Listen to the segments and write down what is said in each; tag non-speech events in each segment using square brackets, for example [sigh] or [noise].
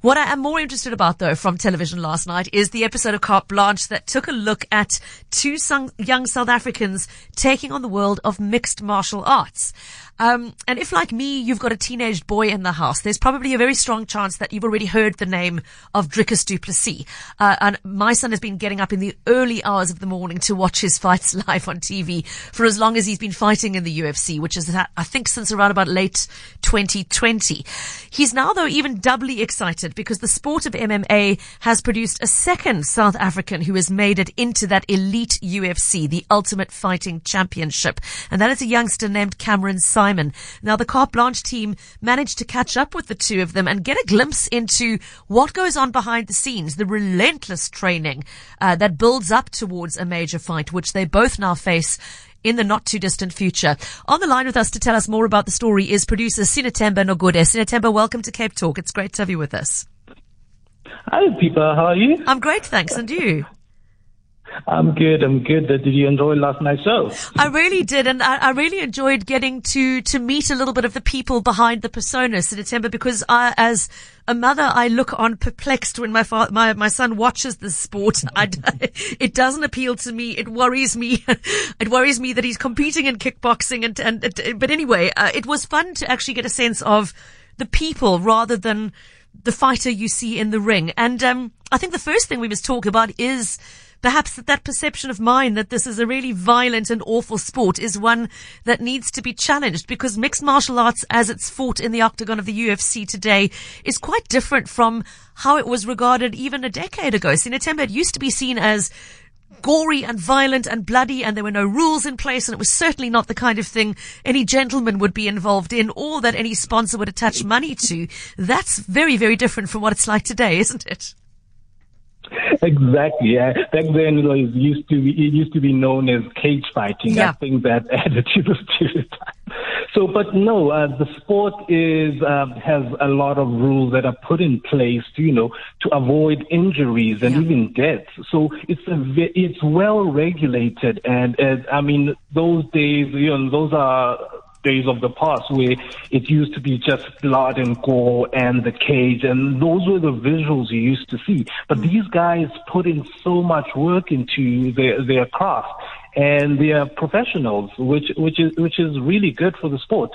What I am more interested about, though, from television last night is the episode of Carte Blanche that took a look at two young South Africans taking on the world of mixed martial arts. Um, and if, like me, you've got a teenage boy in the house, there's probably a very strong chance that you've already heard the name of Dricus du Plessis. Uh, and my son has been getting up in the early hours of the morning to watch his fights [laughs] live on TV for as long as he's been fighting in the UFC, which is, I think, since around about late 2020. He's now, though, even doubly excited because the sport of MMA has produced a second South African who has made it into that elite UFC, the Ultimate Fighting Championship. And that is a youngster named Cameron Saaiman. Now, the Carte Blanche team managed to catch up with the two of them and get a glimpse into what goes on behind the scenes, the relentless training uh, that builds up towards a major fight, which they both now face in the not too distant future. On the line with us to tell us more about the story is producer Sinatemba Nogude. Sinatemba, welcome to Cape Talk. It's great to have you with us. Hi, people. How are you? I'm great, thanks. And you? I'm good. I'm good. Did you enjoy last night's show? I really did, and I, I, really enjoyed getting to to meet a little bit of the people behind the personas in December because I, as a mother, I look on perplexed when my fa- my my son watches the sport. [laughs] I, it doesn't appeal to me. It worries me. [laughs] it worries me that he's competing in kickboxing, and and but anyway, uh, it was fun to actually get a sense of the people rather than the fighter you see in the ring. And um, I think the first thing we must talk about is perhaps that, that perception of mine that this is a really violent and awful sport is one that needs to be challenged because mixed martial arts as it's fought in the octagon of the UFC today is quite different from how it was regarded even a decade ago. Sinathemba, it used to be seen as gory and violent and bloody and there were no rules in place and it was certainly not the kind of thing any gentleman would be involved in or that any sponsor would attach money to. That's very, very different from what it's like today, isn't it? [laughs] Exactly. Yeah. Back then, you know, it used to be it used to be known as cage fighting. Yeah. I think that [laughs] added to the stereotype. So, but no, uh, the sport is uh, has a lot of rules that are put in place to you know to avoid injuries and yeah. even deaths. So it's a it's well regulated, and uh, I mean those days, you know, those are days of the past where it used to be just blood and gore and the cage and those were the visuals you used to see. But mm. these guys put in so much work into their, their craft and they are professionals, which, which is, which is really good for the sport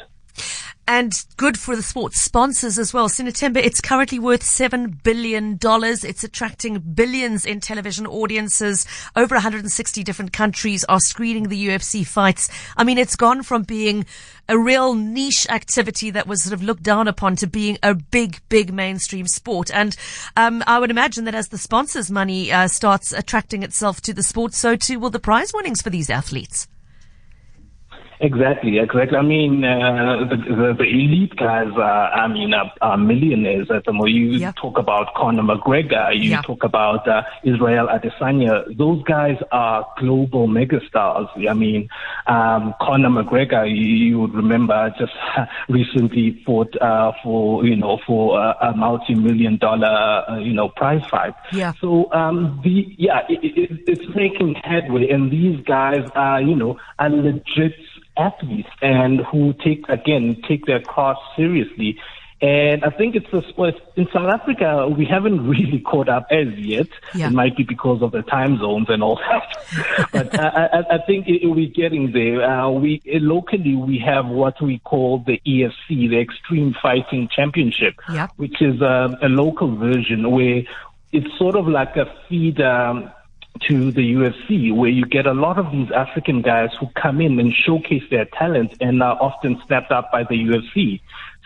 and good for the sports sponsors as well. Sinathemba, it's currently worth $7 billion. It's attracting billions in television audiences. Over 160 different countries are screening the UFC fights. I mean, it's gone from being a real niche activity that was sort of looked down upon to being a big, big mainstream sport. And um, I would imagine that as the sponsors' money uh, starts attracting itself to the sport, so too will the prize winnings for these athletes. Exactly, exactly. I mean, uh, the, the, the elite guys are, I mean, are, are millionaires at the moment. You yep. talk about Conor McGregor, you yep. talk about uh, Israel Adesanya. Those guys are global megastars. I mean, um, Conor McGregor, you, you would remember, just [laughs] recently fought uh, for, you know, for a, a multi-million dollar, uh, you know, prize fight. Yeah. So, um, the, yeah, it, it, it's making headway, and these guys are, you know, are legit athletes and who take again take their cause seriously. And I think it's a sport in South Africa. We haven't [laughs] really caught up as yet. Yeah. It might be because of the time zones and all that. [laughs] but I, I, I, think it, we're getting there. Uh, we locally we have what we call the EFC, the Extreme Fighting Championship, yeah. which is a, a local version where it's sort of like a feed. Um, to the UFC, where you get a lot of these African guys who come in and showcase their talent and are often snapped up by the UFC.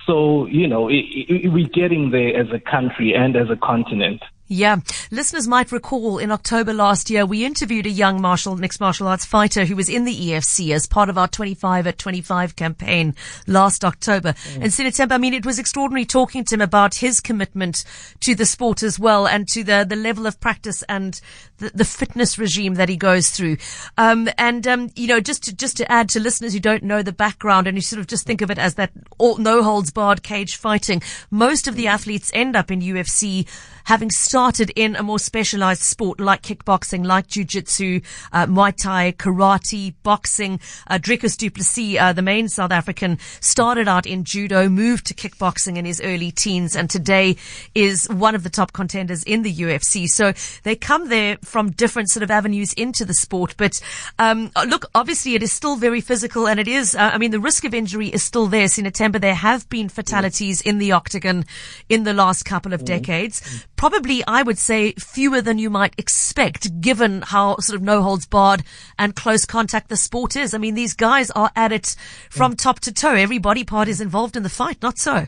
So, you know, it, it, we're getting there as a country and as a continent. Yeah. Listeners might recall in October last year, we interviewed a young martial, mixed martial arts fighter who was in the EFC as part of our 25 at 25 campaign last October. Mm. And Sinathemba, I mean, it was extraordinary talking to him about his commitment to the sport as well and to the, the level of practice and the, the fitness regime that he goes through. Um, and, um, you know, just to, just to add to listeners who don't know the background and you sort of just think of it as that all, no holds barred cage fighting, most of the athletes end up in UFC having started in a more specialized sport like kickboxing, like jiu-jitsu, uh, Muay Thai, karate, boxing. Uh, Dricus du Plessis, uh, the main South African, started out in judo, moved to kickboxing in his early teens, and today is one of the top contenders in the UFC. So they come there from different sort of avenues into the sport. But um, look, obviously it is still very physical, and it is. Uh, I mean, the risk of injury is still there. Sinetemba, there have been fatalities in the octagon in the last couple of mm-hmm. decades. Probably, I would say, fewer than you might expect, given how sort of no holds barred and close contact the sport is. I mean, these guys are at it from mm. top to toe. Every body part is involved in the fight. Not so.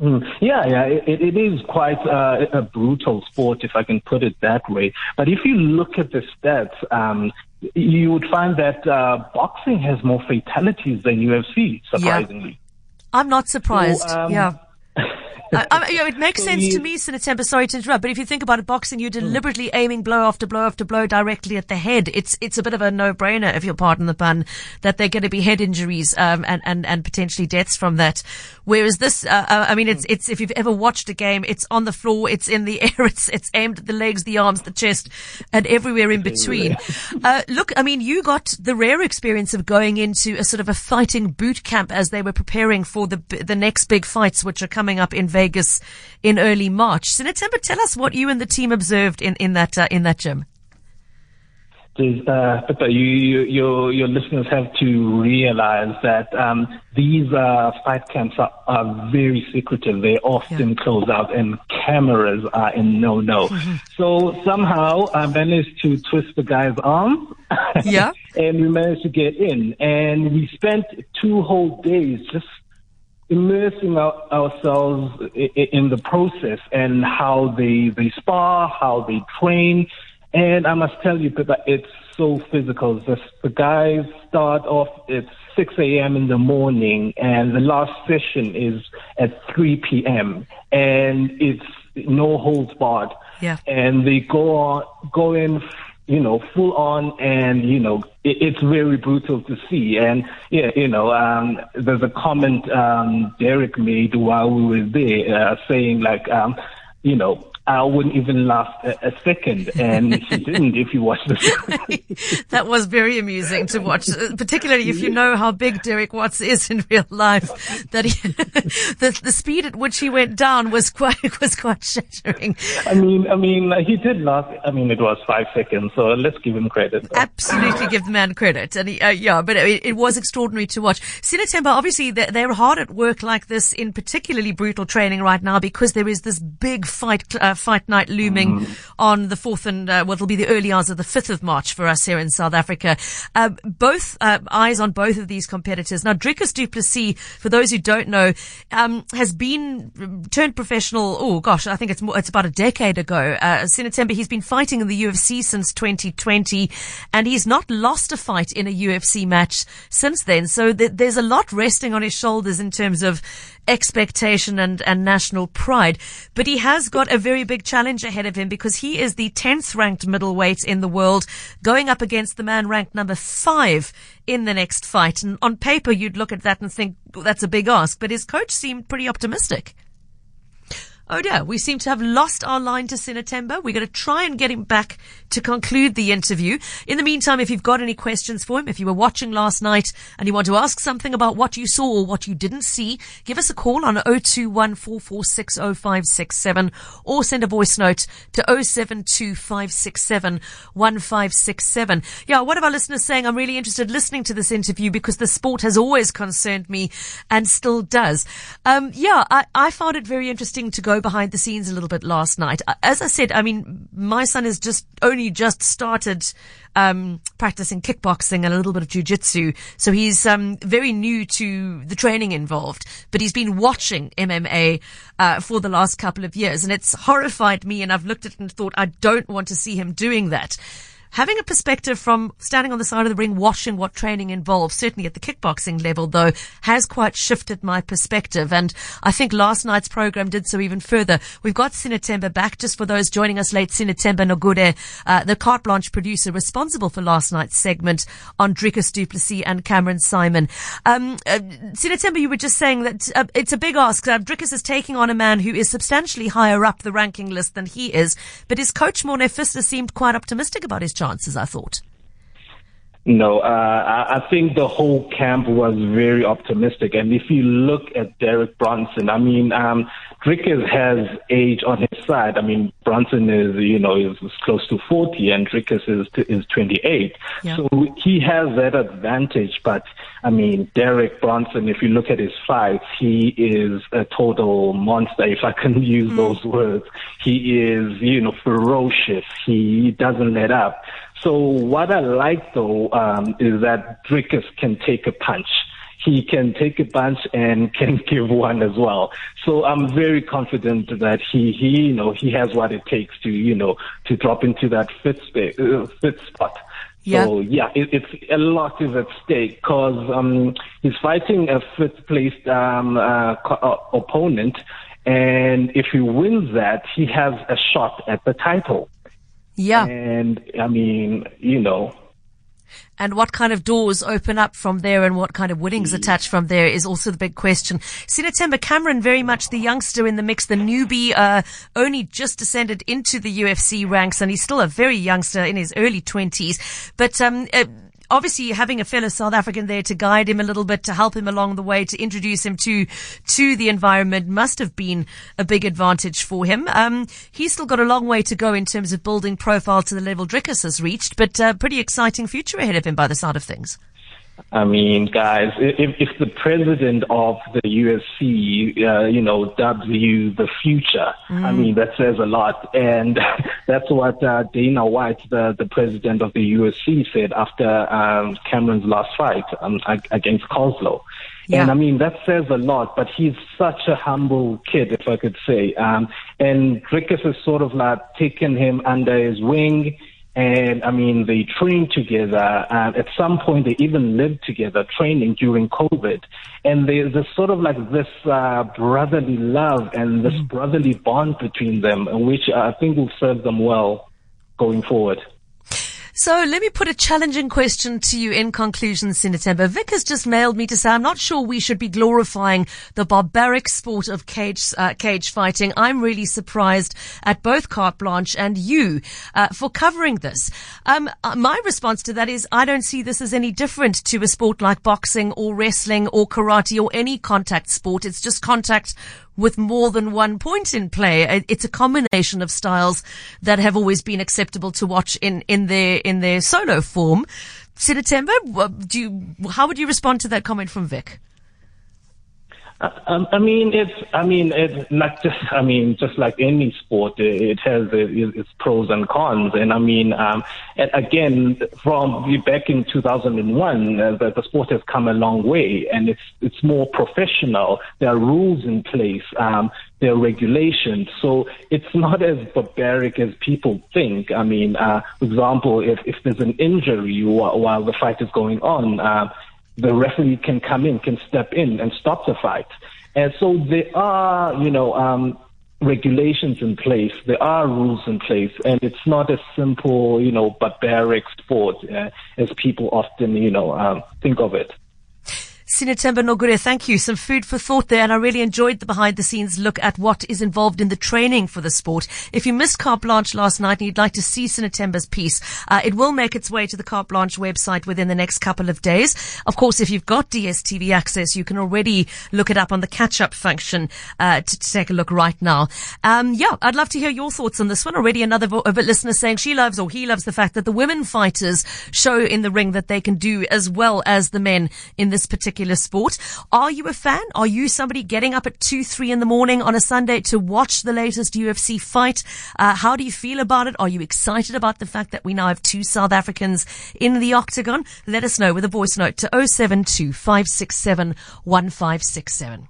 Mm. Yeah, yeah, it, it is quite uh, a brutal sport, if I can put it that way. But if you look at the stats, um, you would find that uh, boxing has more fatalities than UFC, surprisingly. Yeah. I'm not surprised. So, um, yeah. I, I, you know, it makes [laughs] sense to me, Sinetemba. Sorry to interrupt, but if you think about it, boxing, you're hmm. deliberately aiming blow after blow after blow directly at the head. It's it's a bit of a no-brainer, if you'll pardon the pun, that they're going to be head injuries um, and and and potentially deaths from that. Whereas this, uh, uh, I mean, it's hmm. it's if you've ever watched a game, it's on the floor, it's in the [laughs] air, it's it's aimed at the legs, the arms, the chest, and everywhere in between. [laughs] Uh, look, I mean, you got the rare experience of going into a sort of a fighting boot camp as they were preparing for the the next big fights, which are coming up in. Vegas in early March. Sinetemba, tell us what you and the team observed in, in that, uh, in that gym. Uh, but you, you, your, your listeners have to realize that um, these uh, fight camps are, are very secretive. They often yeah. close out, and cameras are in no no. Mm-hmm. So somehow I managed to twist the guy's arm. Yeah. [laughs] and we managed to get in, and we spent two whole days just immersing our, ourselves in the process and how they, they spar, how they train. And I must tell you, Pippa, it's so physical. The, the guys start off at 6 a.m. in the morning and the last session is at 3 p.m. And it's no holds barred. Yeah. And they go on, go in you know, full on and, you know, it, it's very brutal to see. And, yeah, you know, um, there's a comment, um, Derek made while we were there, uh, saying like, um, you know, I wouldn't even last a, a second, and he didn't if you watch the [laughs] show, that was very amusing to watch, uh, particularly if you know how big Derek Watts is in real life. That he, [laughs] the the speed at which he went down was quite [laughs] was quite shattering. I mean, I mean, he did last. I mean, it was five seconds, so let's give him credit. Absolutely, give the man credit, and he, uh, yeah, but it, it, was extraordinary to watch. Sinetemba, obviously, they're, they're, hard at work like this in particularly brutal training right now because there is this big fight. Uh, fight night looming mm. on the 4th and, uh, what will be the early hours of the 5th of March for us here in South Africa. Uh, both, uh, eyes on both of these competitors. Now, Dricus du Plessis, for those who don't know, um, has been turned professional. Oh gosh, I think it's more, it's about a decade ago. Uh, Sinetemba, he's been fighting in the UFC since 2020 and he's not lost a fight in a UFC match since then. So th- there's a lot resting on his shoulders in terms of expectation and, and national pride. But he has got a very big challenge ahead of him because he is the 10th ranked middleweight in the world going up against the man ranked number five in the next fight. And on paper, you'd look at that and think well, that's a big ask, but his coach seemed pretty optimistic. Oh dear, we seem to have lost our line to Sinetemba. We're going to try and get him back to conclude the interview. In the meantime, if you've got any questions for him, if you were watching last night and you want to ask something about what you saw or what you didn't see, give us a call on 0214460567 or send a voice note to 0725671567. Yeah, one of our listeners saying, I'm really interested listening to this interview because the sport has always concerned me and still does. Um, yeah, I, I found it very interesting to go behind the scenes a little bit last night. Uh, as I said, I mean, my son has just only just started um, practicing kickboxing and a little bit of jujitsu, so he's um, very new to the training involved. But he's been watching MMA uh, for the last couple of years, and it's horrified me. And I've looked at it and thought, I don't want to see him doing that. Having a perspective from standing on the side of the ring, watching what training involves, certainly at the kickboxing level, though, has quite shifted my perspective. And I think last night's program did so even further. We've got Sinatemba back, just for those joining us late, Sinatemba Nogure, uh, the carte blanche producer responsible for last night's segment on Dricus du Plessis and Cameron Saaiman. Um, uh, Sinatemba, you were just saying that uh, it's a big ask. Uh, Dricus is taking on a man who is substantially higher up the ranking list than he is, but his coach Morne Visser seemed quite optimistic about his chances, I thought. No, uh, I think the whole camp was very optimistic. And if you look at Derek Brunson, I mean, um, Dricus has age on his side. I mean, Brunson is, you know, is, is close to 40 and Dricus is, is 28. Yeah. So he has that advantage. But, I mean, Derek Brunson, if you look at his fights, he is a total monster, if I can [laughs] use mm. those words. He is, you know, ferocious. He doesn't let up. So what I like though um, is that Dricus can take a punch. He can take a punch and [laughs] can give one as well. So I'm very confident that he, he, you know, he has what it takes to, you know, to drop into that fit, sp- uh, fit spot. Yeah. So yeah, it, it's a lot is at stake because um, he's fighting a fifth placed um, uh, co- uh, opponent, and if he wins that, he has a shot at the title. Yeah. And I mean, you know. And what kind of doors open up from there and what kind of winnings attach from there is also the big question. Sinatemba Cameron, very much the youngster in the mix, the newbie, uh, only just descended into the UFC ranks and he's still a very youngster in his early twenties. But, um, uh, obviously having a fellow South African there to guide him a little bit, to help him along the way, to introduce him to to the environment must have been a big advantage for him. Um, he's still got a long way to go in terms of building profile to the level Dricus has reached, but a uh, pretty exciting future ahead of him by the side of things. I mean, guys, if, if the president of the UFC, uh, you know, dubs you the future, mm. I mean, that says a lot. And [laughs] that's what uh, Dana White, the, the president of the UFC, said after um, Cameron's last fight um, against Koslow. Yeah. And I mean, that says a lot, but he's such a humble kid, if I could say. Um, and Dricus has sort of like taken him under his wing and I mean, they trained together. And at some point, they even lived together, training during COVID. And there's a sort of like this uh, brotherly love and this mm. brotherly bond between them, which I think will serve them well going forward. So let me put a challenging question to you in conclusion, Sinatemba. Vic has just mailed me to say I'm not sure we should be glorifying the barbaric sport of cage uh, cage fighting. I'm really surprised at both Carte Blanche and you uh, for covering this. Um, uh, my response to that is I don't see this as any different to a sport like boxing or wrestling or karate or any contact sport. It's just contact with more than one point in play. It's a combination of styles that have always been acceptable to watch in, in their, in their solo form. Sinatemba, do you, how would you respond to that comment from Vic? Um, I mean, it's. I mean, it's not just. I mean, just like any sport, it has its pros and cons. And I mean, um, and again, from back in 2001, uh, the, the sport has come a long way, and it's it's more professional. There are rules in place. Um, there are regulations, so it's not as barbaric as people think. I mean, uh, for example, if if there's an injury while, while the fight is going on. Uh, the referee can come in, can step in and stop the fight. And so there are, you know, um, regulations in place. There are rules in place, and it's not a simple, you know, barbaric sport uh, as people often, you know, um, think of it. Sinatemba Nogure, thank you. Some food for thought there, and I really enjoyed the behind the scenes look at what is involved in the training for the sport. If you missed Carte Blanche last night and you'd like to see Sinatemba's piece, uh, it will make its way to the Carte Blanche website within the next couple of days. Of course, if you've got DSTV access, you can already look it up on the catch up function uh, to, to, take a look right now. Um, yeah, I'd love to hear your thoughts on this one. Already another vo- listener saying she loves or he loves the fact that the women fighters show in the ring that they can do as well as the men in this particular particular sport. Are you a fan? Are you somebody getting up at two, three in the morning on a Sunday to watch the latest UFC fight? Uh, how do you feel about it? Are you excited about the fact that we now have two South Africans in the octagon? Let us know with a voice note to 072 567 1567.